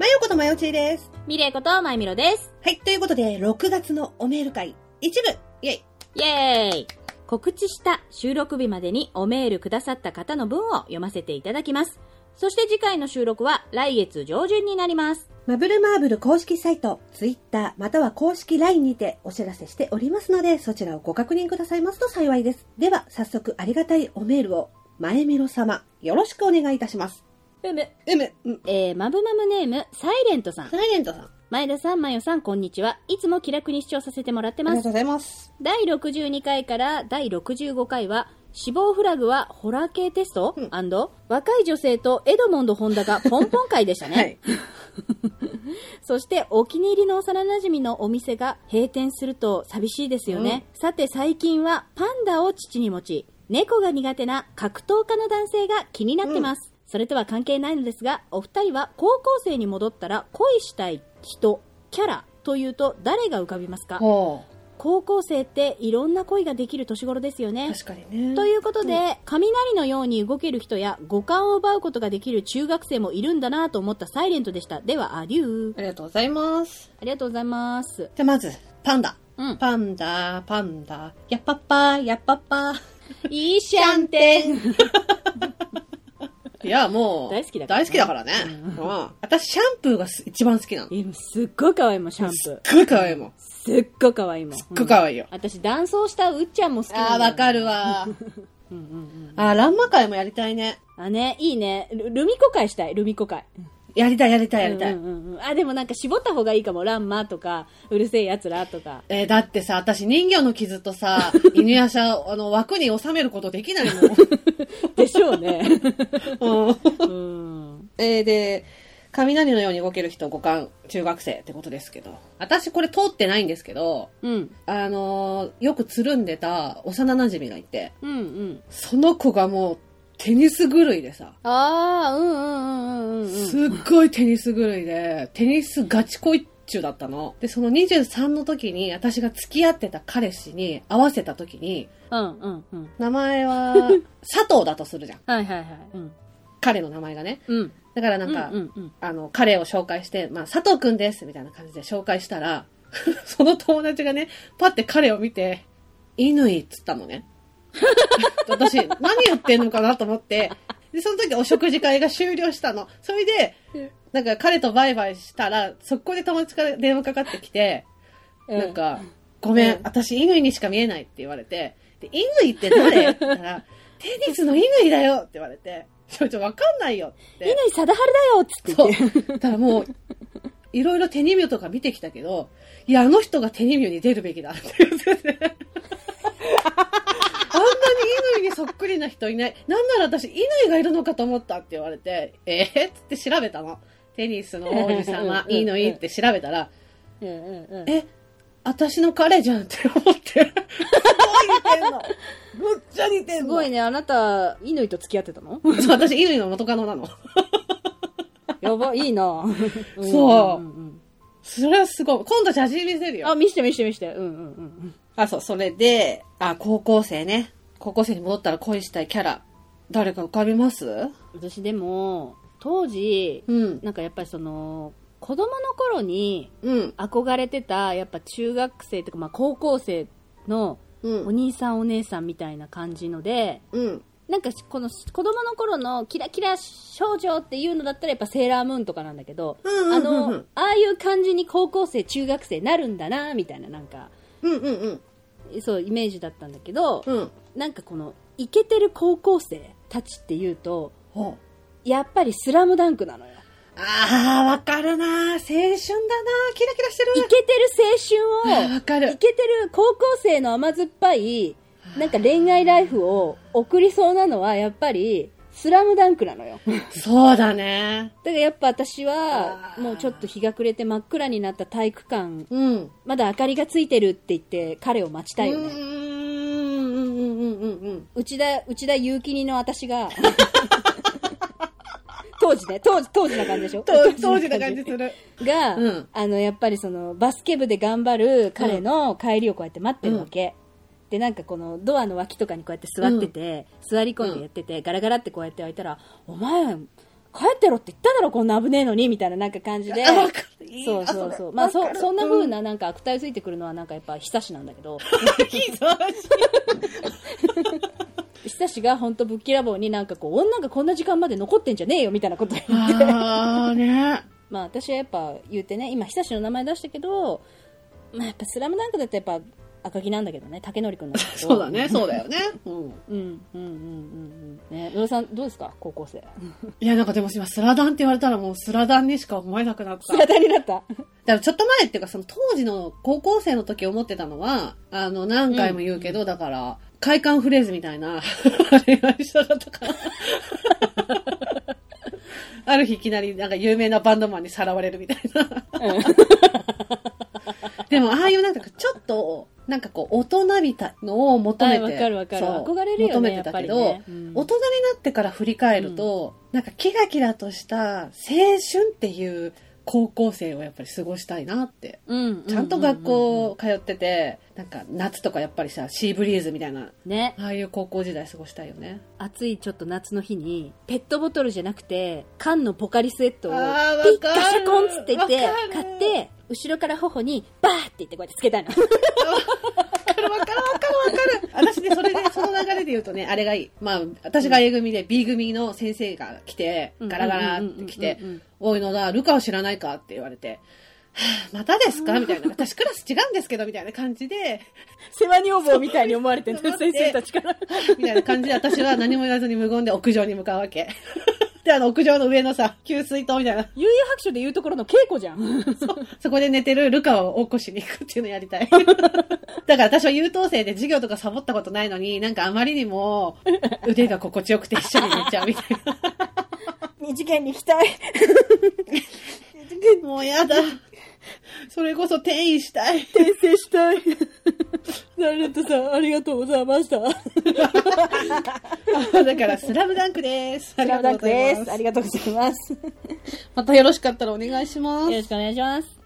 まよことまよちーです。ミレイことまゆみろです。はい、ということで、6月のおメール会、一部、イェイイェーイ告知した収録日までにおメールくださった方の文を読ませていただきます。そして次回の収録は来月上旬になります。マブルマーブル公式サイト、ツイッター、または公式 LINE にてお知らせしておりますので、そちらをご確認くださいますと幸いです。では、早速ありがたいおメールを、前みろ様、よろしくお願いいたします。うむ。うむ、うん、えー、マブマムネーム、サイレントさん。サイレントさん、あ前田さん、まよさん、こんにちは。いつも気楽に視聴させてもらってますりがとう。ございます。第62回から第65回は、死亡フラグはホラー系テスト、うん若い女性とエドモンド・ホンダがポンポン会でしたね。はい。そしてお気に入りの幼馴染のお店が閉店すると寂しいですよね、さて最近はパンダを父に持ち猫が苦手な格闘家の男性が気になってます、それとは関係ないのですがお二人は高校生に戻ったら恋したい人キャラというと誰が浮かびますか？ほ高校生っていろんな恋ができる年頃ですよう。ね確かにね。ということで、雷のように動ける人や五感を奪うことができる中学生もいるんだなと思ったサイレントでした。では、アデュー。ありがとうございます。ありがとうございます。じゃあまず、パンダ。うん。パンダ、パンダ、やっぱっぱ、やっぱっぱ。いいシャンテン。いや、もう、大好きだからね大好きだからね。うん。私、シャンプーがす一番好きなの。す今すっごい可愛いもん、シャンプー。っごい可愛いもん。すっごい可愛いもん。すっっごい可愛いよ私、男装したうっちゃんも好きあー、わかるわ。うんうんうん。あー、ランマ会もやりたいね。あ、ね、いいね。ルルミコ会したい、ルミコ会。やりたい、やりたい、やりたい。うんうんうん。あ、でもなんか絞った方がいいかも。ランマとか、うるせえ奴らとか。えーだってさ、私人魚の傷とさ、犬やしゃ、あの、枠に収めることできないもん。でしょうね。うんうん。えーで、雷のように動ける人、五感、中学生ってことですけど。私これ通ってないんですけど、うん。あのーよくつるんでた幼馴染がいて、うんうん。その子がもうテニス狂いでさ、ああ、うんうんうんうんうん。すっごいテニス狂いで、テニスガチ恋中だったの。で、その23の時に私が付き合ってた彼氏に合わせた時に、うんうんうん。名前は 佐藤だとするじゃん。はいはいはい。うん。彼の名前がね。うん。だからなんか、うんうんうん。あの、彼を紹介して、まあ、佐藤くんですみたいな感じで紹介したら、その友達がね、パって彼を見て、乾っつったのね。私、何言ってんのかなと思って、で、その時お食事会が終了したの。それで、なんか彼とバイバイしたら、速攻で友達から電話かかってきて、なんか、ごめん、うん私、乾にしか見えないって言われて、で、乾って誰？って言ったら、テニスの乾だよって言われて、ちょ、ちょ、わかんないよって。乾貞治だよっつって言って。そう。だからもう、いろいろテニミュとか見てきたけど、いや、あの人がテニミュに出るべきだって言ってて。なに乾にそっくりな人いない。なんなら私、乾がいるのかと思ったって言われて、えー、っつって調べたの。テニスの王子様、うんうんうん乾って調べたら、うんうんうん。え、私の彼じゃんって思って。すごい似てんの。むっちゃ似てんの。すごいね、あなた、乾と付き合ってたの？そう私、乾の元カノなの。やば、いいな そうんんそれはすごい。今度写真見せるよ。あ、見して見して見して。うんうんうんあ、そう、それで、あ、高校生ね。高校生に戻ったら恋したいキャラ。誰か浮かびます？うん。私でも、当時、うん。なんかやっぱりその、子供の頃にうん。憧れてた、やっぱ中学生とか、まあ高校生のうん。お兄さんお姉さんみたいな感じので、うん。なんかこの子供の頃のキラキラ少女っていうのだったらやっぱセーラームーンとかなんだけど、あの、ああいう感じに高校生、中学生なるんだな、みたいななんか、うんうんうん。そうイメージだったんだけど、うん。なんかこの、イケてる高校生たちっていうと、ほう。やっぱりスラムダンクなのよ。あー、わかるな青春だなキラキラしてるイケてる青春を、わかるイケてる高校生の甘酸っぱい、なんか恋愛ライフを送りそうなのは、やっぱり、スラムダンクなのよ。そうだね。だからやっぱ私はもうちょっと日が暮れて真っ暗になった体育館、うん。まだ明かりがついてるって言って彼を待ちたいよね。うん。うん。うん。うん。うん。うん。内田、内田祐希にの私が、当時ね、当時、当時な感じでしょ？当当時な感じする。が、うん。あの、やっぱりその、バスケ部で頑張る彼の帰りをこうやって待ってるわけ。で、なんかこの、ドアの脇とかにこうやって座ってて、座り込んでやってて、ガラガラってこうやって開いたら、お前、帰ってろって言っただろ、こんな危ねえのに、みたいななんか感じで。そうそうあそう。まあ、そそんな風ななんか悪態ついてくるのはなんかやっぱ久しなんだけど、久しが本当ぶっきらぼうになんかこう、女がこんな時間まで残ってんじゃねえよ、みたいなこと言って。ああね。まあ私はやっぱ言ってね、今久しの名前出したけど、まあやっぱスラムダンクだとやっぱ赤木なんだけどね、竹則くんなんだけど。そうだねそうだよねうんうん、うん、うん、うん、うん。ね、野田さんどうですか高校生。いやなんかでも今スラダンって言われたらもうスラダンにしか思えなくなったスラダンになった？だからちょっと前っていうか、その当時の高校生の時思ってたのは、あの、何回も言うけど、だから、快感フレーズみたいな、恋愛したかったかな。ある日いきなりなんか有名なバンドマンにさらわれるみたいな。でも、ああいうなんかちょっと、なんかこう、大人びたのを求めて。はいわかるわかる。そう憧れるよね求めてたけど、ね。うん。大人になってから振り返ると、なんかキラキラとした青春っていう高校生をやっぱり過ごしたいなって。うん。ちゃんと学校通ってて、なんか夏とかやっぱりさ、シーブリーズみたいな、ね。ああいう高校時代過ごしたいよね。暑いちょっと夏の日に、ペットボトルじゃなくて、缶のポカリスエットを、ピッカシャコンつって言って買って、後ろから頬に、バーって言ってこうやってつけたいの。る。私ね、それで、その流れで言うとね、あれがいい。まあ、私が A 組で B 組の先生が来て、うんガラガラって来ておいのだ、ルカを知らないかって言われて、はぁまたですか？みたいな。私クラス違うんですけど、みたいな感じで、世話女房みたいに思われてる先生たちから。みたいな感じで私は何も言わずに無言で屋上に向かうわけ。で、あの屋上の上のさ、給水塔みたいな。悠々白書で言うところの稽古じゃん。そこで寝てるルカを起こしに行くっていうのやりたい。だから私は優等生で授業とかサボったことないのに、なんかあまりにも腕が心地よくて一緒に寝ちゃうみたい 二次元に行きたい。な。もうやだ。それこそ転移したい。転生したい。ナルトさん、ありがとうございました。だから、スラムダンクです。ありがとうございます。ありがとうございます。またよろしかったらお願いします。よろしくお願いします。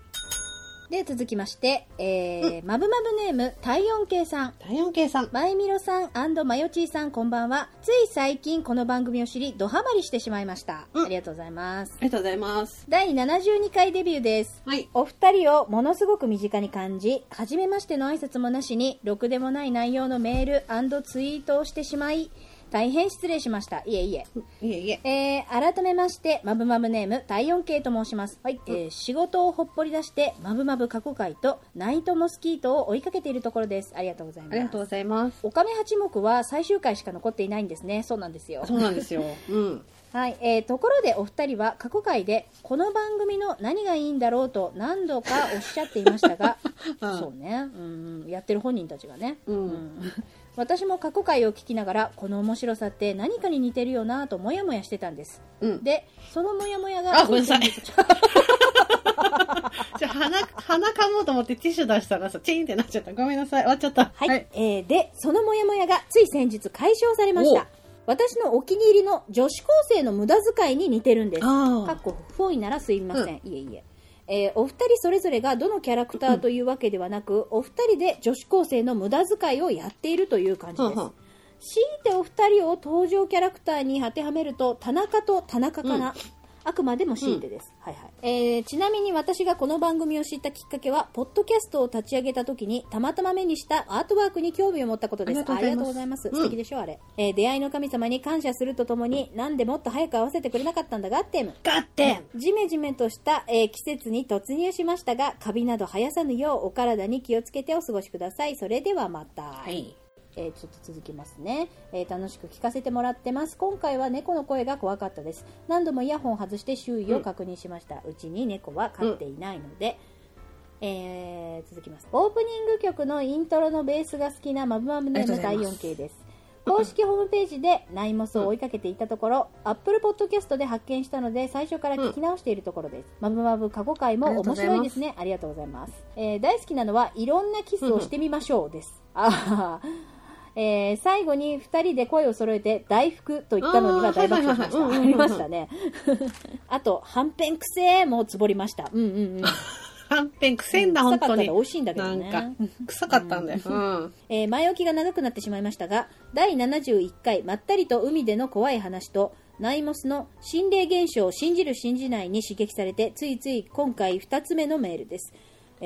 で、続きまして、えー、まぶまぶネーム、体温計さん。体温計さん。まいみろさんまよちーさん、こんばんは。つい最近この番組を知り、ドハマりしてしまいました。うんありがとうございます。ありがとうございます。第72回デビューです。はい。お二人をものすごく身近に感じ、初めましての挨拶もなしに、ろくでもない内容のメールツイートをしてしまい、大変失礼しました。いえいえ。いえいえ。えー、改めまして、まぶまぶネーム、体温計と申します。はい。えー、仕事をほっぽり出して、まぶまぶ過去回と、ナイトモスキートを追いかけているところです。ありがとうございます。ありがとうございます。おかめ八目は最終回しか残っていないんですね。そうなんですよ。そうなんですよ。うん。はい、えー、ところでお二人は過去回でこの番組の何がいいんだろうと何度かおっしゃっていましたが、うんそうね、うん、やってる本人たちがね、うん私も過去回を聞きながらこの面白さって何かに似てるよなとモヤモヤしてたんですうん。でそのモヤモヤがあ、ごめんなさい。じゃあ鼻、鼻かもうと思ってティッシュ出したらさ、チーンってなっちゃった。ごめんなさい。終わっちゃった。はい、えーでそのモヤモヤがつい先日解消されました私のお気に入りの女子高生の無駄遣いに似てるんですかっこ不本意ならすいません、いえいええーお二人それぞれがどのキャラクターというわけではなく、お二人で女子高生の無駄遣いをやっているという感じです、強いてお二人を登場キャラクターに当てはめると田中と田中かな、あくまでも強いてです、はいはい。えーちなみに私がこの番組を知ったきっかけはポッドキャストを立ち上げた時にたまたま目にしたアートワークに興味を持ったことです。ありがとうございます。うん素敵でしょあれ、えー出会いの神様に感謝するとともになんでもっと早く合わせてくれなかったんだガッテムガッテンジメジメとした、えー季節に突入しましたがカビなど生やさぬようお体に気をつけてお過ごしください。それではまた、はい。えーちょっと続きますね、えー楽しく聞かせてもらってます。今回は猫の声が怖かったです。何度もイヤホンを外して周囲を確認しました、うちに猫は飼っていないので、えー続きます。オープニング曲のイントロのベースが好きなマブマブネーム第ありがとうございます。4K です公式ホームページでナイモスを追いかけていたところ、アップルポッドキャストで発見したので最初から聞き直しているところです、マブマブ過去回も面白いですね。ありがとうございます、えー大好きなのはいろんなキスをしてみましょうです、ああえー最後に2人で声を揃えて大福と言ったのには大爆笑しました。ありましたね。あと、はんぺんくせーもつぼりました。うんうんうん。はんぺんくせんだ、本当に。臭かったら美味しいんだけどねなんか、臭かったんだよ。うん。えー前置きが長くなってしまいましたが、第71回まったりと海での怖い話と、ナイモスの心霊現象を信じる信じないに刺激されてついつい今回2つ目のメールです、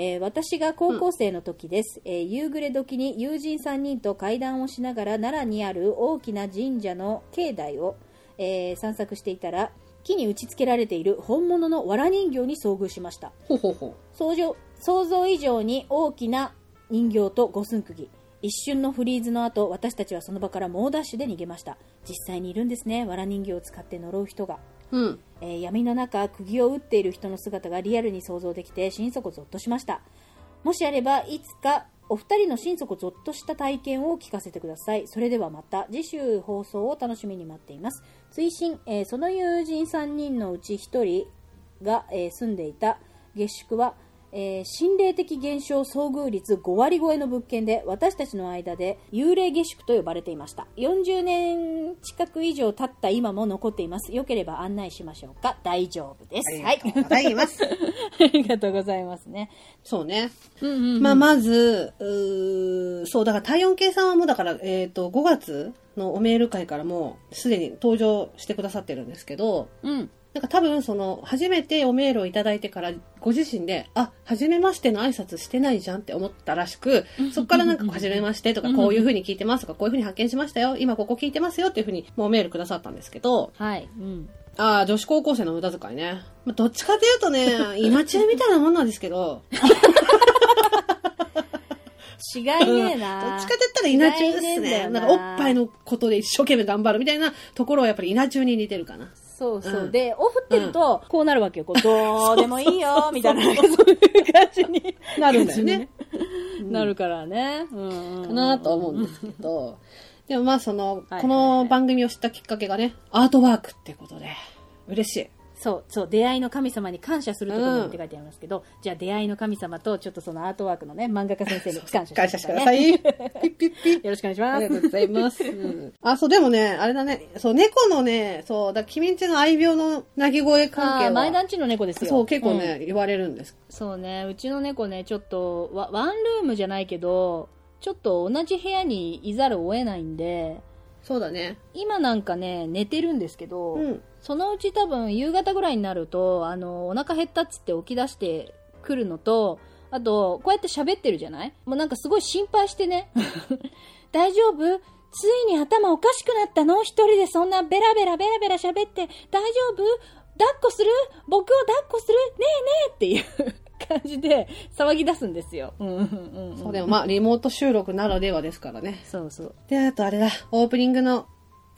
えー私が高校生の時です、えー夕暮れ時に友人3人と会談をしながら奈良にある大きな神社の境内を、えー散策していたら木に打ち付けられている本物の藁人形に遭遇しました。ほうほうほ。想像想像以上に大きな人形と五寸釘。一瞬のフリーズの後私たちはその場から猛ダッシュで逃げました。実際にいるんですね藁人形を使って呪う人が、う。ん。えー闇の中釘を打っている人の姿がリアルに想像できて心底ゾッとしましたもしあればいつかお二人の心底ゾッとした体験を聞かせてくださいそれではまた次週放送を楽しみに待っています追伸、えーその友人3人のうち1人が、えー住んでいた下宿は、えー心霊的現象遭遇率5割超えの物件で私たちの間で幽霊下宿と呼ばれていました。40年近く以上経った今も残っています。よければ案内しましょうか。大丈夫です。ありがとうございます。ありがとうございますね。そうね。うんうん、まあ、まず、うーそう、だから体温計さんはもうだから、えっ、と、5月のおメール会からもうすでに登場してくださってるんですけど、うん。なんか多分その、初めておメールをいただいてから、ご自身で、あ、初めましての挨拶してないじゃんって思ったらしく、そこからなんか、初めましてとか、こういう風に聞いてますとか、こういう風に発見しましたよ、今ここ聞いてますよっていう風に、もうメールくださったんですけど、はい。うん。ああ、女子高校生の無駄遣いね。まあ、どっちかというとね、今中みたいなもんなんですけど、違いねえどな。っちかと言ったら稲中ですね。ねなんかおっぱいのことで一生懸命頑張るみたいなところはやっぱり稲中に似てるかな。そうそう。うんで、オフってると、こうなるわけよ。こう、どうでもいいよ、みたいな、そういう感じになるんだよね。なるからね。うん、うん。かなと思うんですけど。でもまあその、はいこの番組を知ったきっかけがね、アートワークってことで、嬉しい。そう、そう、出会いの神様に感謝するところにって書いてありますけど、じゃあ出会いの神様と、ちょっとそのアートワークのね、漫画家先生に感謝してください。ピッピッピッ。よろしくお願いします。ありがとうございます。うんあ、そう、でもね、あれだね、そう、猫のね、そう、だ君んちの愛病の鳴き声関係は、前団地の猫ですよ。そう、結構うんね、言われるんです。そうね、うちの猫ね、ちょっとワ、ワンルームじゃないけど、ちょっと同じ部屋にいざるを得ないんで、そうだね。今なんかね、寝てるんですけど、うん。そのうち多分夕方ぐらいになると、あの、お腹減ったっつって起き出してくるのと、あと、こうやって喋ってるじゃない？もうなんかすごい心配してね。大丈夫？ついに頭おかしくなったの？一人でそんなベラベラベラベラ喋って、大丈夫？抱っこする？僕を抱っこする？ねえねえっていう感じで騒ぎ出すんですよ。うんうんうんうん。そう、でもまあ、リモート収録ならではですからね。そうそう。で、あとあれだ、オープニングの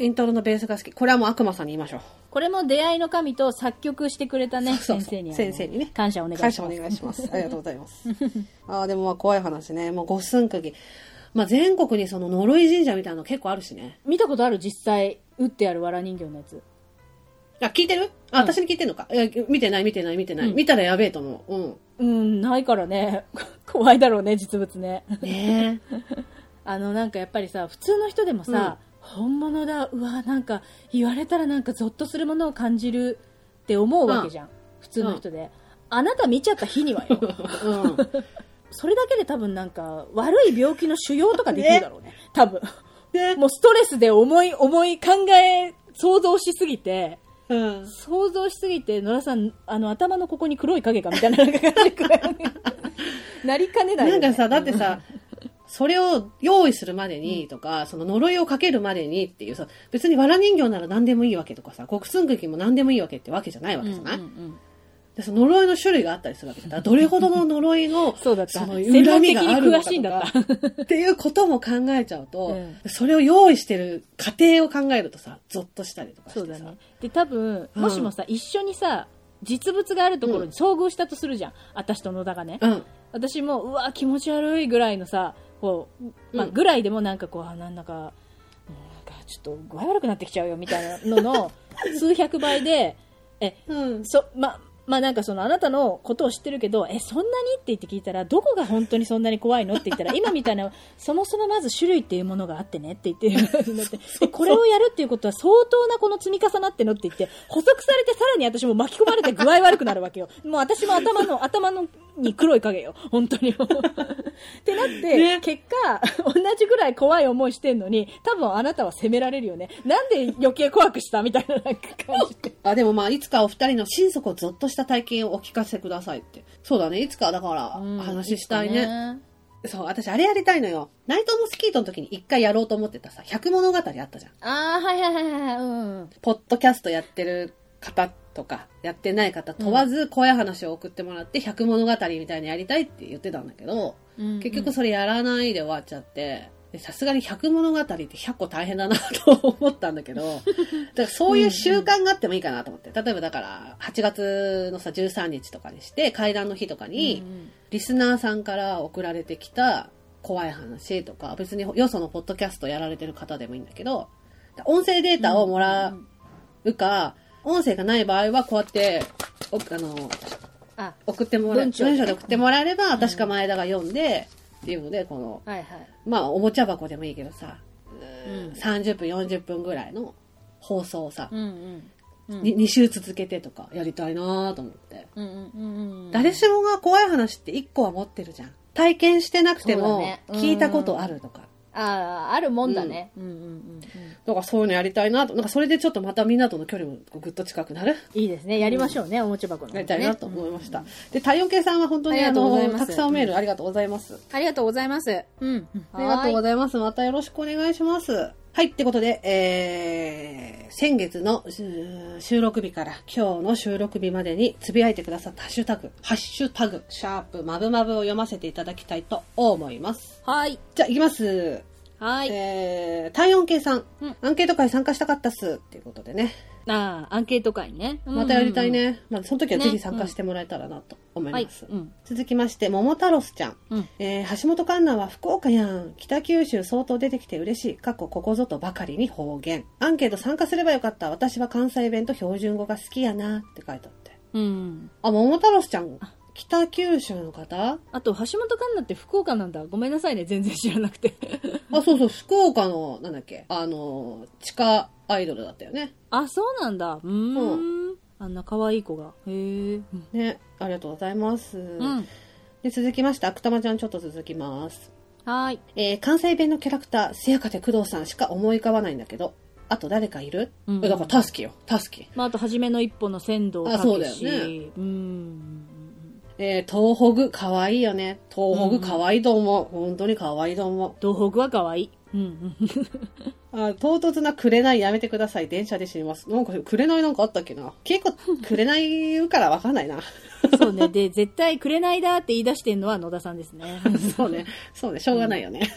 イントロのベースが好き。これはもう悪魔さんに言いましょう。これも出会いの神と作曲してくれたね、そうそう先生には先生にね感謝お願いします。感謝お願いします。ありがとうございます。ああ、でもまあ怖い話ね。もう五寸釘。まあ全国にその呪い神社みたいなの結構あるしね。見たことある実際、打ってある藁人形のやつ。あ、聞いてる？あ、私に聞いてんのか？いや、見てない見てない見てない。うん見たらやべえと思う。うん。うん、ないからね。怖いだろうね、実物ね。ね あの、なんかやっぱりさ、普通の人でもさ、本物だ、うわ、なんか言われたらなんかゾッとするものを感じるって思うわけじゃん。普通の人で。あなた見ちゃった日にはよ。うん。それだけで多分なんか悪い病気の腫瘍とかできるだろうね。多分。ねもうストレスで思い、思い考え、想像しすぎて、うん。想像しすぎて、野良さん、あの、頭のここに黒い影がみたいな感じ なりかねないよね、なんかさ、だってさ、それを用意するまでにとか、その呪いをかけるまでにっていうさ、別に藁人形なら何でもいいわけとかさ、極寸劇も何でもいいわけってわけじゃないわけじゃない、うんうんうんでその呪いの種類があったりするわけだから、どれほどの呪いの、そうだったの恨みがあるの詳しいんだかとかっていうことも考えちゃうと、うんそれを用意してる過程を考えるとさ、ゾッとしたりとかしてさ。そうだね。で、多分、うんもしもさ、一緒にさ、実物があるところに遭遇したとするじゃん。私と野田がね。うん。私も、うわ、気持ち悪いぐらいのさ、こう、まあ、うんぐらいでもなんかこう、あなんだか、うんなんかちょっと具合悪くなってきちゃうよみたいなのの 数百倍で、え、うん。そ、ま、まあなんかそのあなたのことを知ってるけど、え、そんなにって言って聞いたら、どこが本当にそんなに怖いのって言ったら、今みたいな、そもそもまず種類っていうものがあってねって言って、これをやるっていうことは相当なこの積み重なってのって言って、補足されてさらに私も巻き込まれて具合悪くなるわけよ。もう私も頭の、頭のに黒い影よ。本当に。ってなって、ね結果、同じぐらい怖い思いしてんのに、多分あなたは責められるよね。なんで余計怖くしたみたいななんか感じで。あ、でもまあ、いつかお二人の心底ゾッとした体験をお聞かせくださいって。そうだね。いつかだから、話したいね。そう、私あれやりたいのよ。ナイトモスキートの時に一回やろうと思ってたさ、百物語あったじゃん。ああ、はいはいはいはい。うん。ポッドキャストやってる方とか、やってない方問わず、怖い話を送ってもらって、百物語みたいにやりたいって言ってたんだけど、うん結局それやらないで終わっちゃって、でさすがに百物語って100個大変だなと思ったんだけど、だからそういう習慣があってもいいかなと思って。例えばだから、8月のさ、13日とかにして、会談の日とかに、リスナーさんから送られてきた怖い話とか、別によそのポッドキャストやられてる方でもいいんだけど、音声データをもらうか、音声がない場合はこうやって、おあの、あ、送ってもらう、文章で送ってもらえれば、私か前田が読んで、っていうので、この、はいはい。まあ、おもちゃ箱でもいいけどさ、うん30分、40分ぐらいの放送をさ、うんうん。うんに2週続けてとかやりたいなと思って。うんうんうんうん。誰しもが怖い話って1個は持ってるじゃん。体験してなくても聞いたことあるとか。ああ、あるもんだね。うんうんうんうん。だからそういうのやりたいなと。なんかそれでちょっとまたみんなとの距離もぐっと近くなる？いいですね。やりましょうね、おもちゃ箱の、やりたいなと思いました。で、太陽系さんは本当にあの、たくさんおメールありがとうございます。ありがとうございます。うん。ありがとうごいざいます。またよろしくお願いします。はい、ってことで、えー、先月の収録日から今日の収録日までにつぶやいてくださったハッシュタグ、ハッシュタグ、シャープ、まぶまぶを読ませていただきたいと思います。はい。じゃあ、いきます。はい。えー、体温計さん、うんアンケート会参加したかったっす。っていうことでね。ああ、アンケート会ね。またやりたいね。ね。まあ、その時はぜひ参加してもらえたらなと思いはいます。。うん。続きまして、桃太郎ちゃん。うん。えー橋本環奈は福岡やん。北九州相当出てきて嬉しい。過去ここぞとばかりに方言。アンケート参加すればよかった。私は関西弁と標準語が好きやなって書いてあって。うん。あ、桃太郎ちゃん。北九州の方？あと、橋本環奈って福岡なんだ。ごめんなさいね。全然知らなくて。あ、そうそう、福岡の、なんだっけ、あの、地下アイドルだったよね。あ、そうなんだ。うーん。あんな可愛い子が。へえ。うん。ね、ありがとうございます。うん。で続きまして、悪玉ちゃんちょっと続きます。はーい。えー関西弁のキャラクター、せやかて工藤さんしか思い浮かばないんだけど、あと誰かいる、うんえだから、タスキよ、タスキ。まあ、あと、初めの一歩の鮮度をあそうだよねうん。えー東北かわいいよね。東北かわいいと思う。本当にかわいいと思う。東北は可愛い。うんうん。あ唐突な紅やめてください。電車で死にます。なんか、紅なんかあったっけな結構、紅言うからわかんないな。そうね。で、絶対くれないだって言い出してんのは野田さんですね。そうね。そうね。しょうがないよね。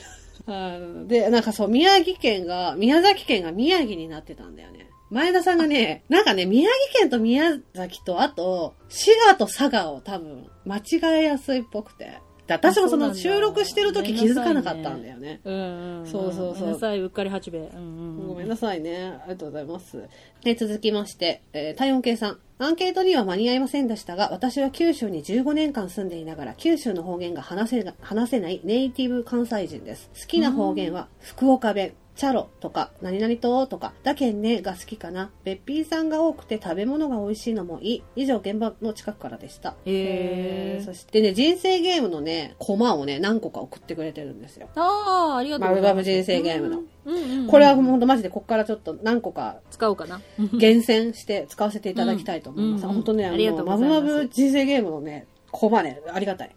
あで、なんかそう、宮城県が、宮崎県が宮城になってたんだよね。前田さんがね、なんかね、宮城県と宮崎と、あと、滋賀と佐賀を多分、間違えやすいっぽくて。で私もその収録してる時気づかなかったんだよね。うんうんん。そうそうそうごめんなさい、うっかり八兵衛。うんうんうん。ごめんなさいね。ありがとうございます。で、続きまして、えー、体温計さん。アンケートには間に合いませんでしたが、私は九州に15年間住んでいながら、九州の方言が話せが話せないネイティブ関西人です。好きな方言は福岡弁。チャロとか、何々ととか、だけんねが好きかな。べっぴーさんが多くて食べ物が美味しいのもいい。以上、現場の近くからでした。へーそしてね、人生ゲームのね、コマをね、何個か送ってくれてるんですよ。ああ、ありがとうございます。マブバブ人生ゲームの。うんうんうん。これはほんとマジでこっからちょっと何個か使おうかな。厳選して使わせていただきたいと思います。うんうん本当ね、あありがとの、ますマブ人生ゲームのね、コマね、ありがたい。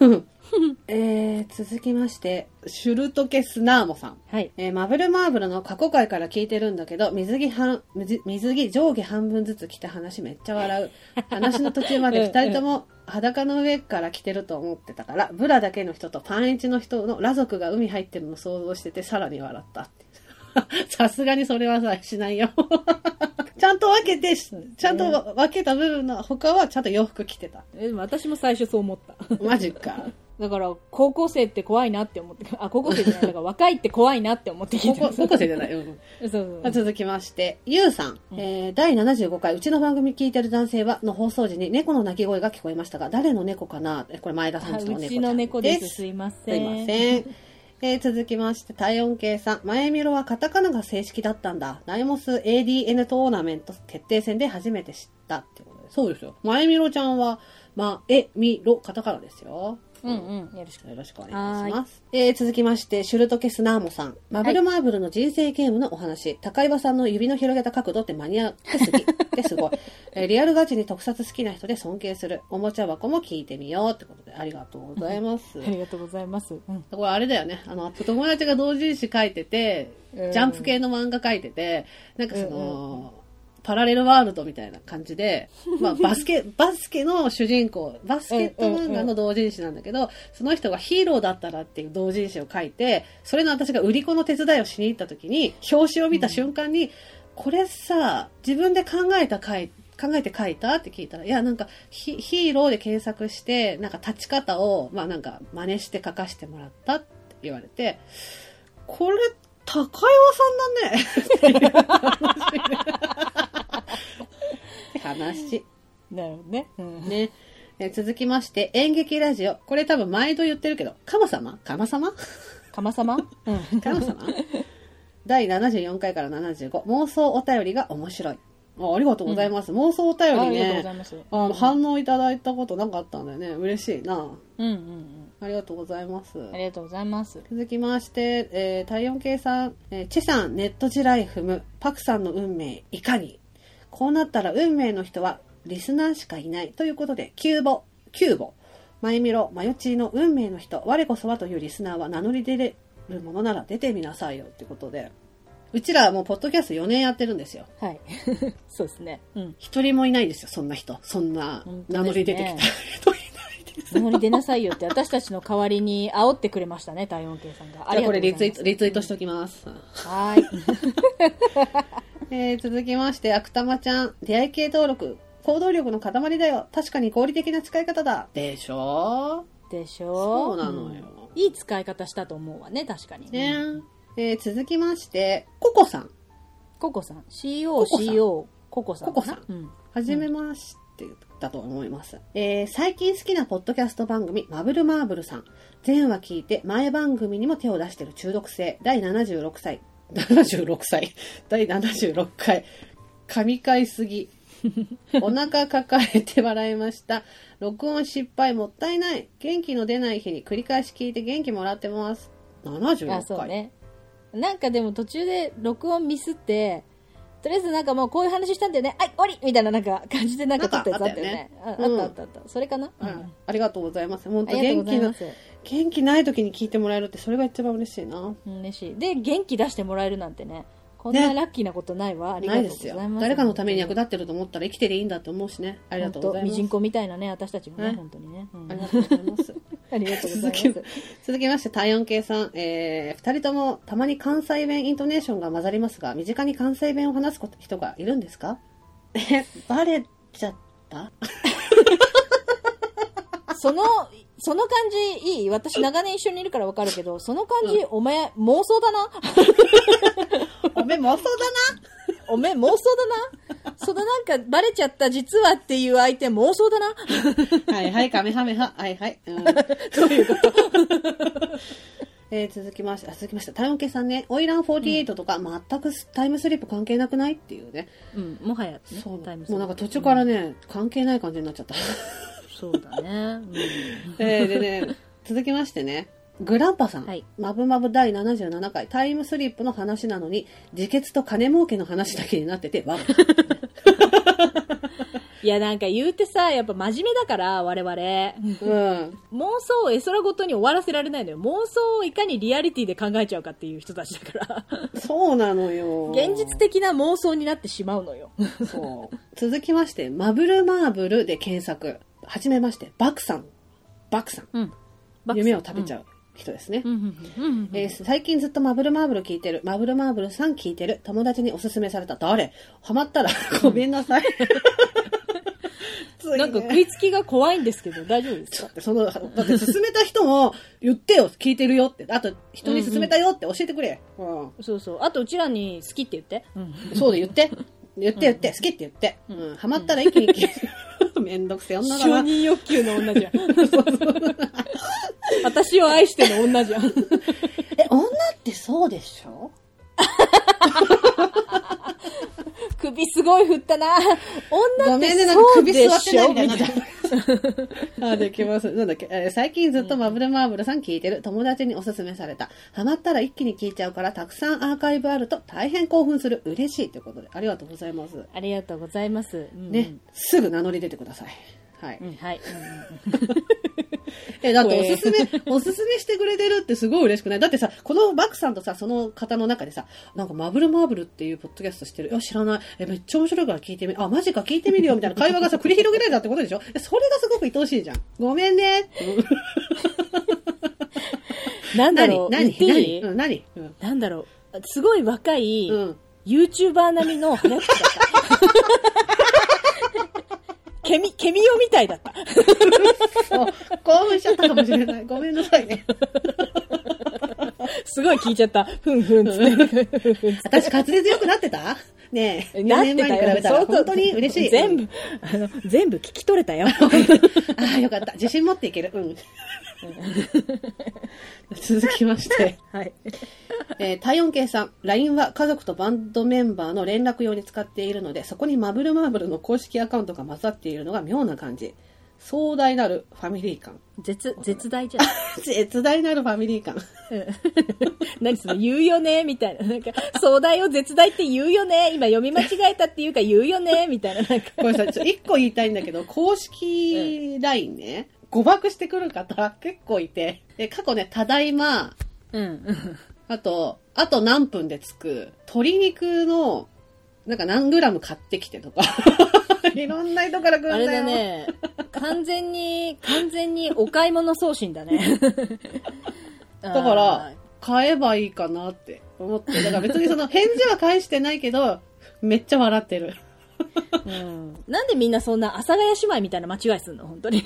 うん えー、続きまして、シュルトケスナーモさん。はい。えーマブルマーブルの過去回から聞いてるんだけど、水着半、水水着上下半分ずつ着た話めっちゃ笑う。話の途中まで二人とも裸の上から着てると思ってたから、ブラだけの人とパンエチの人の裸族が海入ってるの想像してて、さらに笑ったって。さすがにそれはさ、しないよ。ちゃんと分けて、ちゃんと分けた部分の他はちゃんと洋服着てた。え私も最初そう思った。マジか。だから、高校生って怖いなって思って、あ、高校生じゃない、だから若いって怖いなって思って聞いてます。高校生じゃないよ。うんそうそうあ続きまして、ゆうさん。えー第75回、うちの番組聞いてる男性は、の放送時に猫の鳴き声が聞こえましたが、誰の猫かな？えこれ前田さんあちの猫ちゃんうちの猫です。すいません。すいません。えー続きまして、体温計さん。前見ろはカタカナが正式だったんだ。ナイモス ADN トーナメント決定戦で初めて知ったってことそうですよ。まえみろちゃんは、まえみろ、カタカナですよ。うんうん。よろしく。よろしくお願いします。えー、続きまして、シュルトケスナーモさん。マブルマーブルの人生ゲームのお話。高岩さんの指の広げた角度ってマニアって好き。ってすごい。えーリアルガチに特撮好きな人で尊敬する。おもちゃ箱も聞いてみようってことで、ありがとうございます。ありがとうございます。うん。これあれだよね。あの、友達が同人誌書いてて、うんジャンプ系の漫画書いてて、なんかその、うんうんパラレルワールドみたいな感じで、まあ、バスケ、バスケの主人公、バスケット漫画の同人誌なんだけど、その人がヒーローだったらっていう同人誌を書いて、それの私が売り子の手伝いをしに行った時に、表紙を見た瞬間に、これさ、自分で考えた書い考えて書いたって聞いたら、いや、なんかヒ、ヒーローで検索して、なんか立ち方を、まあなんか真似して書かせてもらったって言われて、これ、高岩さんだね。っていう話。話。なるほどね。うん。ね。えー続きまして、演劇ラジオ。これ多分毎度言ってるけど、カマ様？カマ様？かまさまうん。カマ様？第74回から75、妄想お便りが面白い。あありがとうございます。妄想お便りあありがとうございね。ます。あ反応いただいたことなかったんだよね。嬉しいな。うんうんうん。ありがとうございます。ありがとうございます。続きまして、えー、体温計さん、えーチェさん、ネット地雷踏む、パクさんの運命、いかに？こうなったら運命の人は、リスナーしかいない。ということで、キューボ、キューボ、マイミロ、マヨチーの運命の人、我こそはというリスナーは名乗り出れるものなら出てみなさいよ。ってことで、うちらはもうポッドキャスト4年やってるんですよ。はい。そうですね。うん。一人もいないんですよ、そんな人。そんな名乗り出てきた人いないです。名乗り出なさいよって私たちの代わりに煽ってくれましたね、体温計さんが。あじゃあこ。れリツイート、リツイートしときます。はーい。えー続きまして、悪玉ちゃん、出会い系登録、行動力の塊だよ。確かに合理的な使い方だ。でしょ？でしょ？そうなのよんいい使い方したと思うわね、確かに。ねうんえー続きまして、ココさん。ココさん。ココさん COCO。ココさん。ココさんうん。はじめましてだと思います。えー最近好きなポッドキャスト番組、マブルマーブルさん。前話聞いて、前番組にも手を出してる中毒性。第76歳。76歳。第76回。噛み替えすぎ。お腹抱えて笑いました。録音失敗もったいない。元気の出ない日に繰り返し聞いて元気もらってます。76回。あ、そうね。なんかでも途中で録音ミスって、とりあえずなんかもうこういう話したんだよね。はい、終わりみたいななんか感じでなんか撮ったやつあったよね。あったあったあった。それかな？ううんん。ありがとうございます。本当元気な。元気ない時に聞いてもらえるって、それが一番嬉しいな。うん嬉しい。で、元気出してもらえるなんてね。こんなねラッキーなことないわ。ありがとうございます。。誰かのために役立ってると思ったら生きてりゃいいんだって思うしね。ありがとうございます。ミジンコみたいなね、私たちもね、ね本当にね。うんありがとうございます。ありがとうござい続きます。続きまして、体温計さん。えー、二人ともたまに関西弁イントネーションが混ざりますが、身近に関西弁を話すこと人がいるんですか？え、バレちゃった？その、その感じいい？私長年一緒にいるからわかるけど、その感じ、お前妄想だな？おめえ妄想だおめえ妄想だな？そのなんかバレちゃった実はっていう相手妄想だな？な はいはい、カメハメハ。はいはい。うん、どういうこと？えー続きまして、あ続きまして、体温計さんね、オイラン48とか全くタイムスリップ関係なくないっていうね。うん、もはや、ね、そう。タイムスリップ。もうなんか途中からね、関係ない感じになっちゃった。そうだね。えーでね、続きましてね、グランパさん、はいマブマブ第77回、タイムスリップの話なのに、自決と金儲けの話だけになってて、わ いや、なんか言うてさ、やっぱ真面目だから、我々。うん。妄想を絵空ごとに終わらせられないのよ。妄想をいかにリアリティで考えちゃうかっていう人たちだから。そうなのよ。現実的な妄想になってしまうのよ。そう。続きまして、マブルマーブルで検索。はじめまして、バクさん。バクさん。うん。夢を食べちゃう人ですね。えー最近ずっとマブルマーブル聞いてる。マブルマーブルさん聞いてる。友達におすすめされた。誰？ハマったらごめんなさい。ついねなんか食いつきが怖いんですけど、大丈夫ですか？だってその、だって勧めた人も言ってよ、聞いてるよって。あと、人に勧めたよって教えてくれ。うん。そうそう。あと、うちらに好きって言って。うん。そうで言って。言って言って、好きって言って。うん。ハマったら一気に聞いて。めんどくせえ女だ承な。認欲求の女じゃん。私を愛しての女じゃん。え、女ってそうでしょ？首すごい振ったな。女ってごめんね、なんかそう首でしょ座ってないみたいにな。あ、できます。なんだっけ、えー最近ずっとマブルマーブルさん聞いてる。友達におすすめされた。ハマったら一気に聞いちゃうから、たくさんアーカイブあると大変興奮する。嬉しいということで、ありがとうございます。ありがとうございます。うんね、すぐ名乗り出てください。はい。うん、はい。え、だっておすすめ、おすすめしてくれてるってすごい嬉しくない？だってさ、このバックさんとさ、その方の中でさ、なんかマブルマーブルっていうポッドキャストしてる？いや、知らない。え、めっちゃ面白いから聞いてみ、あ、マジか聞いてみるよ、みたいな会話がさ、繰り広げられたってことでしょ？えそれがすごく愛おしいじゃん。ごめんね。なんだろ何？う、言何何？うん、何？うん。なんだろう、すごい若い、うん。YouTuber 並みの早口だった。ケミ、ケミオみたいだった。興奮しちゃったかもしれない。ごめんなさいね。すごい聞いちゃった。ふんふんつって。私滑舌良くなってた？ねえ。4なって年前に比べたら相当本当に嬉しい。全部、あの、全部聞き取れたよ。ああ、よかった。自信持っていける。うん。続きまして。はい。えー体温計さん、LINE は家族とバンドメンバーの連絡用に使っているので、そこにマブルマーブルの公式アカウントが混ざっているのが妙な感じ。壮大なるファミリー感。絶、絶大じゃん。絶大なるファミリー感。うん 何その言うよね？みたいな。なんか、壮大を絶大って言うよね？今読み間違えたっていうか言うよね？みたいな。なんか。これさ、ちょ一個言いたいんだけど、公式 LINE ね、誤爆してくる方結構いて、で、過去ね、ただいま、うん。あと、あと何分で着く、鶏肉の、なんか何グラム買ってきてとか、いろんな人から来るんだよ。あれだね。完全に、完全にお買い物送信だね。だ だから、買えばいいかなって思って、だから別にその 返事は返してないけど、めっちゃ笑ってる。うん。なんでみんなそんな阿佐ヶ谷姉妹みたいな間違いすんの？本当に。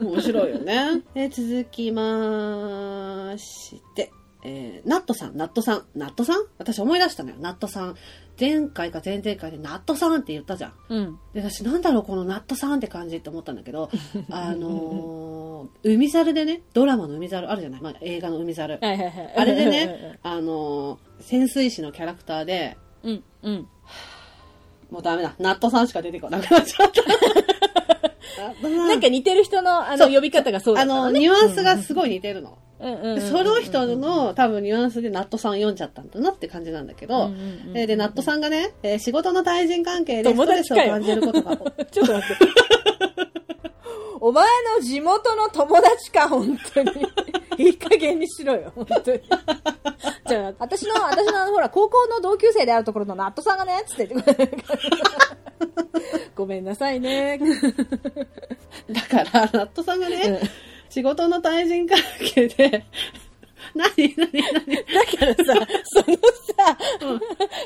面白いよね。え続きまして、えー、ナットさん、ナットさん、ナットさん？私思い出したのよ、ナットさん。前回か前々回でナットさんって言ったじゃん。うん。で、私なんだろうこのナットさんって感じって思ったんだけど、あのー、海猿でね、ドラマの海猿あるじゃない、まあ、映画の海猿。はいはいはい。あれでね、あのー、潜水士のキャラクターで、うん、うん。もうダメだ、ナットさんしか出てこなくなっちゃった。なんか似てる人の、あの、呼び方がそうだあったのの、ニュアンスがすごい似てるの。うんその人の多分ニュアンスでナットさん読んじゃったんだなって感じなんだけど、うんうんうんで、ナットさんがね、えー仕事の対人関係でストレスを感じることが、ちょっと待って。お前の地元の友達か、本当に。いい加減にしろよ、本当に。じゃあ、私の、私の、ほら、高校の同級生であるところのナットさんがね、つって言って。ごめんなさいね。だから、ナットさんがね、うん仕事の対人関係で、何何何？だからさ、そのさ、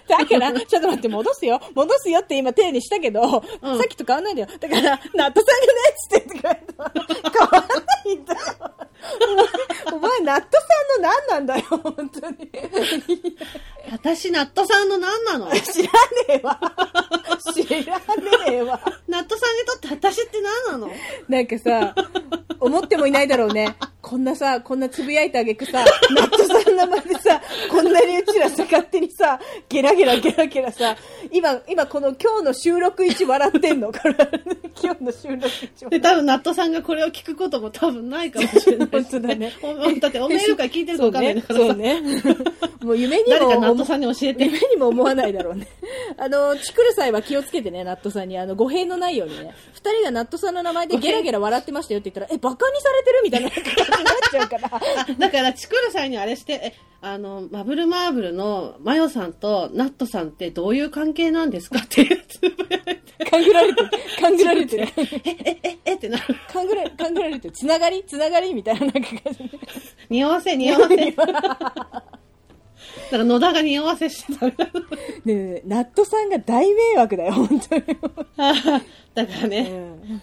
だから、ちょっと待って、戻すよ。戻すよって今手にしたけど、うんさっきと変わんないんだよ。だから、ナットさんがね、つって言ってくれた変わんないんだよ。お前、お前ナットさんの何なんだよ、本当に。私、ナットさんの何なの？知らねえわ。知らねえわ。ナットさんにとって私って何なの？なんかさ、思ってもいないだろうね。こんなさ、こんなつぶやいてあげくさ、ナットさんの名前でさ、こんなにうちらさ、勝手にさ、ゲラゲラゲラゲラさ、今、今この今日の収録位置笑ってんの？今日の収録位置で、笑多分、ナットさんがこれを聞くことも多分ないかもしれないし、本当だねおだって、おメール会聞いてるか分かんないからさ、そうね。そうねもう夢に誰かナッもトさんに教えて。夢にも思わないだろうね。あの、チクる際は気をつけてね、ナットさんに。あの、語弊のないようにね。二人がナットさんの名前でゲラゲラ笑ってましたよって言ったら、え、バカにされてる？みたいなになっちゃうから。あだから、チクる際にあれして、え、あの、マブルマーブルのマヨさんとナットさんってどういう関係なんですかっていうつぶやいて、勘ぐられてる。勘ぐられてる。え、え、えってなる。勘ぐられ、勘ぐられてる。つながり？つながりみたいななんか感じで。匂わせ、匂わせ。だから野田が匂わせしてたみたいねえねえナットさんが大迷惑だよ、本当に。な。だからうね、ん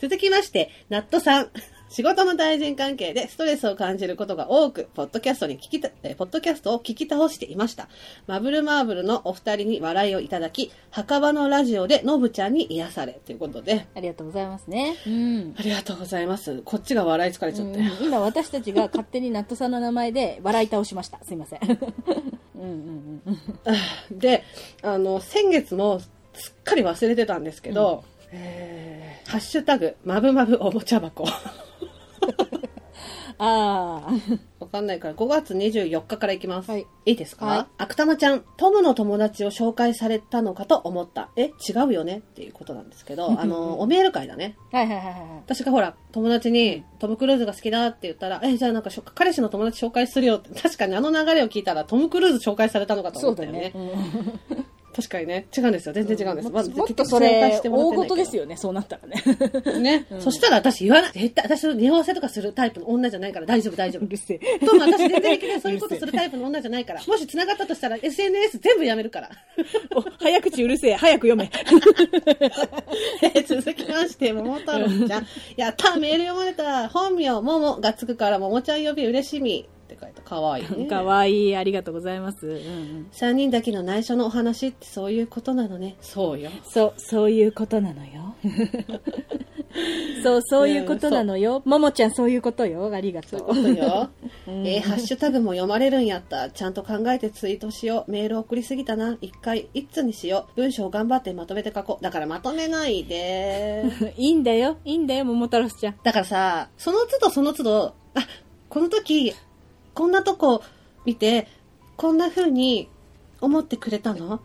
続きまして、ナットさん。仕事の対人関係でストレスを感じることが多く、ポッドキャストに聞きた、えーポッドキャストを聞き倒していました。マブルマーブルのお二人に笑いをいただき、墓場のラジオでノブちゃんに癒され、ということで、ありがとうございますね。うん。ありがとうございます。こっちが笑い疲れちゃったよ。うん今私たちが勝手にナットさんの名前で笑い倒しました。すいません。うんうんうん。で、あの、先月もすっかり忘れてたんですけど、えーハッシュタグ、まぶまぶおもちゃ箱。ああ。わかんないから5月24日からいきます。はい。いいですか、はいあくたまちゃん、トムの友達を紹介されたのかと思った。え、違うよね？っていうことなんですけど、あの、おメール会だね。はいはいはいはい。私がほら、友達にトム・クルーズが好きだって言ったら、え、じゃあなんか彼氏の友達紹介するよって。確かにあの流れを聞いたらトム・クルーズ紹介されたのかと思ったよね。確かにね。違うんですよ。全然違うんです。もまずもっとそれ、大事ですよ。よね、そうなったらね。ね。そしたら私言わない。絶対、私の匂わせとかするタイプの女じゃないから大丈夫大丈夫う。るせえ。トム、私全然平気でそういうことするタイプの女じゃないから。もし繋がったとしたら SNS 全部やめるから。お早口うるせえ。早く読め。え 続きまして、桃太郎ちゃん。やったメール読まれた本名、ももがつくから、ももちゃん呼び嬉しみ。って書いた。かわいいね。かわいい。ありがとうございます。うんうん。三人だけの内緒のお話ってそういうことなのね。そうよ。そう、そういうことなのよ。そう、そういうことなのよ。ももちゃん、そういうことよ。ありがとそういうう。ことよ。えーハッシュタグも読まれるんやった。ちゃんと考えてツイートしよう。メール送りすぎたな。一回、一通にしよう。文章を頑張ってまとめて書こう。だからまとめないで。いいんだよ。いいんだよ、桃太郎ちゃん。だからさ、その都度その都度、あ、この時、こんなとこ見て、こんな風に思ってくれたの？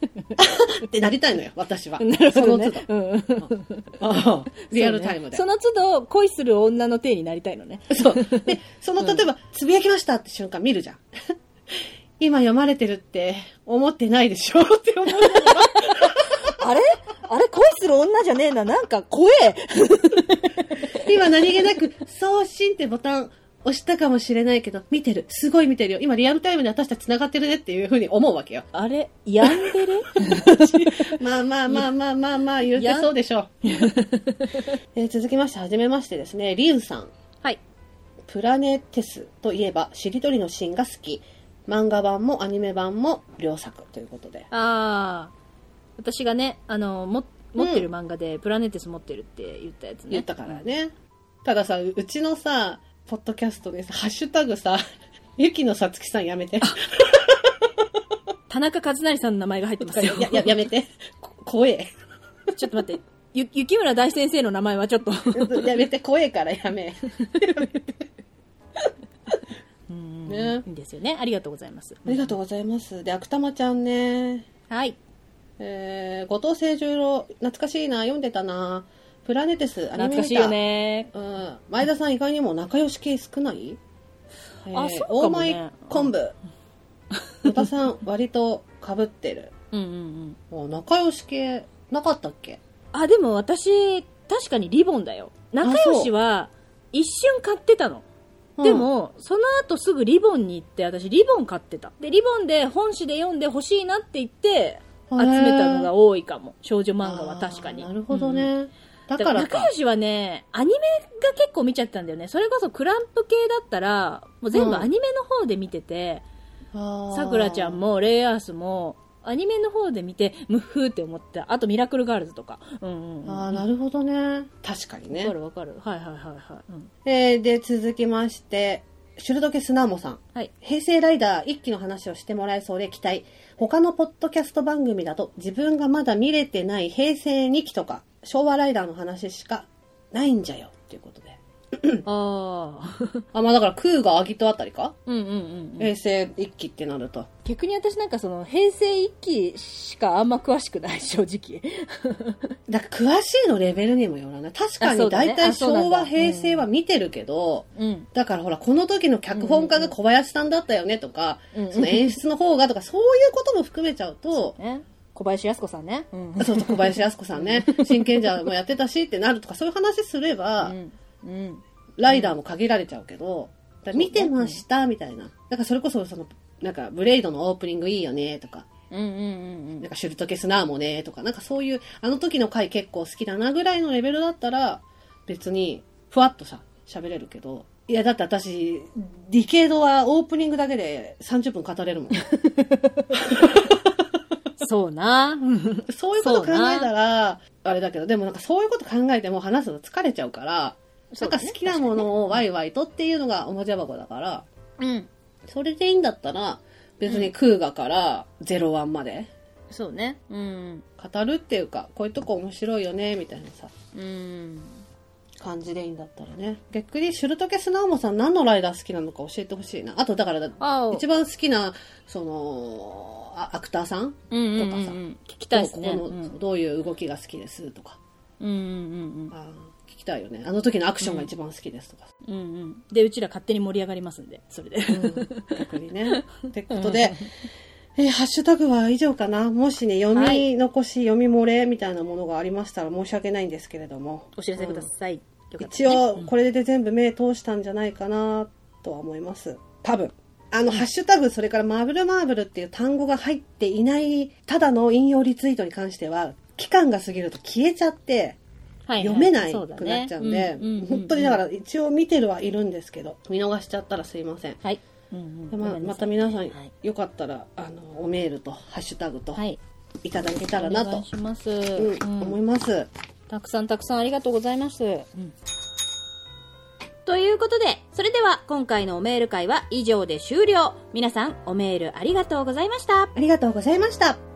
ってなりたいのよ、私は。なるほどね。その都度。うんリアルタイムで。その都度、恋する女の体になりたいのね。そう。で、その、例えば、つぶやきましたって瞬間見るじゃん。今読まれてるって思ってないでしょ？って思う。あれ？あれ恋する女じゃねえな。なんか怖え。今何気なく送信ってボタン押したかもしれないけど、見てる。すごい見てるよ。今リアルタイムで私たち繋がってるねっていうふうに思うわけよ。あれ？病んでる？まあまあまあまあまあまあ言ってそうでしょう。えー続きまして、はじめましてですね。リュウさん。はい。プラネテスといえば、しりとりのシーンが好き。漫画版もアニメ版も両作ということで。ああ。私がね、あの、も、持ってる漫画で、プラネテス持ってるって言ったやつね。言ったからね。たださ、ううちのさ、ポッドキャストでさ、ハッシュタグさ、ゆきのさつきさんやめて。田中和成さんの名前が入ってますよ。や、や、やめて。こ怖え。ちょっと待って。ゆ、雪村大先生の名前はちょっと。やめて、怖えからやめ。うんねいいんですよね。ありがとうございます。ありがとうございます。で、あくたまちゃんね。はい。えー、後藤清十郎、懐かしいな、読んでたな。プラネテス、ア懐かしいよ。ね。うん。前田さん意外にも仲良し系少ない？あそうかもね大米昆布。野田さん割と被ってる。うんうんうん。もう仲良し系なかったっけ？あ、でも私、確かにリボンだよ。仲良しは、一瞬買ってたの。で、も、その後すぐリボンに行って、私リボン買ってた。で、リボンで本誌で読んで欲しいなって言って、集めたのが多いかも。少女うん漫画は確かに。なるほどね。うんだからか仲良。しはね、アニメが結構見ちゃったんだよね。それこそクランプ系だったら、もう全部アニメの方で見てて、さくらちゃんも。もレイアースも、アニメの方で見て、ムッフーって思った。あとミラクルガールズとか。うんうんうん。ああ、なるほどね。確かにねわか。るわかる。はいはいはいはい。うん、えー、で、続きまして、シュルドケスナーモさん。はい。平成ライダー一期の話をしてもらえそうで期待。他のポッドキャスト番組だと自分がまだ見れてない平成2期とか昭和ライダーの話しかないんじゃよっていうことで。ああ。あ、まあだからクーがアギトあたりか、うんうんうんうん。平成一期ってなると。逆に私なんかその、平成一期しかあんま詳しくない、正直。だから詳しいのレベルにもよらない。確かにあそうだね大体あそうなんだ昭和、平成は見てるけど、うん。だからほら、この時の脚本家が小林さんだったよねとか、うんうんその演出の方がとか、そういうことも含めちゃうと、ね。小林靖子さんね。うん。そうそう、小林靖子さんね、真剣者もやってたしってなるとか、そういう話すれば、うん。うん。ライダーも限られちゃうけど、見てましたみたいな。だからそれこそ、その、なんか、ブレイドのオープニングいいよねとか、うんうんうんなんか、シュルトケスナーもねとか、なんかそういう、あの時の回結構好きだなぐらいのレベルだったら、別に、ふわっとさ、喋れるけど、いや、だって私、ディケードはオープニングだけで30分語れるもん。うん。そうな。う んそういうこと考えたら、あれだけど、でもなんかそういうこと考えても話すの疲れちゃうから、ねなか好きなものをワイワイとっていうのがおもちゃ箱だから、うん。それでいいんだったら、別にクーガから01までそうね。うん。語るっていうか、こういうとこ面白いよね、みたいなさ、うん。感じでいいんだったらね。逆に、シュルトケスナオモさん何のライダー好きなのか教えてほしいな。あと、だから、あ一番好きな、その、あアクターさん？うんうんうんとかさうん。聞きたいですね。ここのうんどういう動きが好きですとか。うんうんあー聞きたいよね。あの時のアクションが一番好きですとか。うんうん。うんうん。で、うちら勝手に盛り上がりますんで、それで。逆にね。ってことで、えーハッシュタグは以上かな。もしね、読み残し、読み漏れみたいなものがありましたら申し訳ないんですけれども。お知らせください。よか一応、これで全部目通したんじゃないかなとは思います。多分。あの、ハッシュタグ、それからマーブルマーブルっていう単語が入っていない、ただの引用リツイートに関しては、期間が過ぎると消えちゃって、読めないくなっちゃうんで、本当にだから一応見てるはいるんですけど、見逃しちゃったらすいません。はい。うんうんでまた皆さん、はいよかったら、あの、おメールと、ハッシュタグと、はい。いただけたらなと思います。たくさんたくさんありがとうございます。ということで、それでは今回のおメール会は以上で終了。皆さんおメールありがとうございました。ありがとうございました。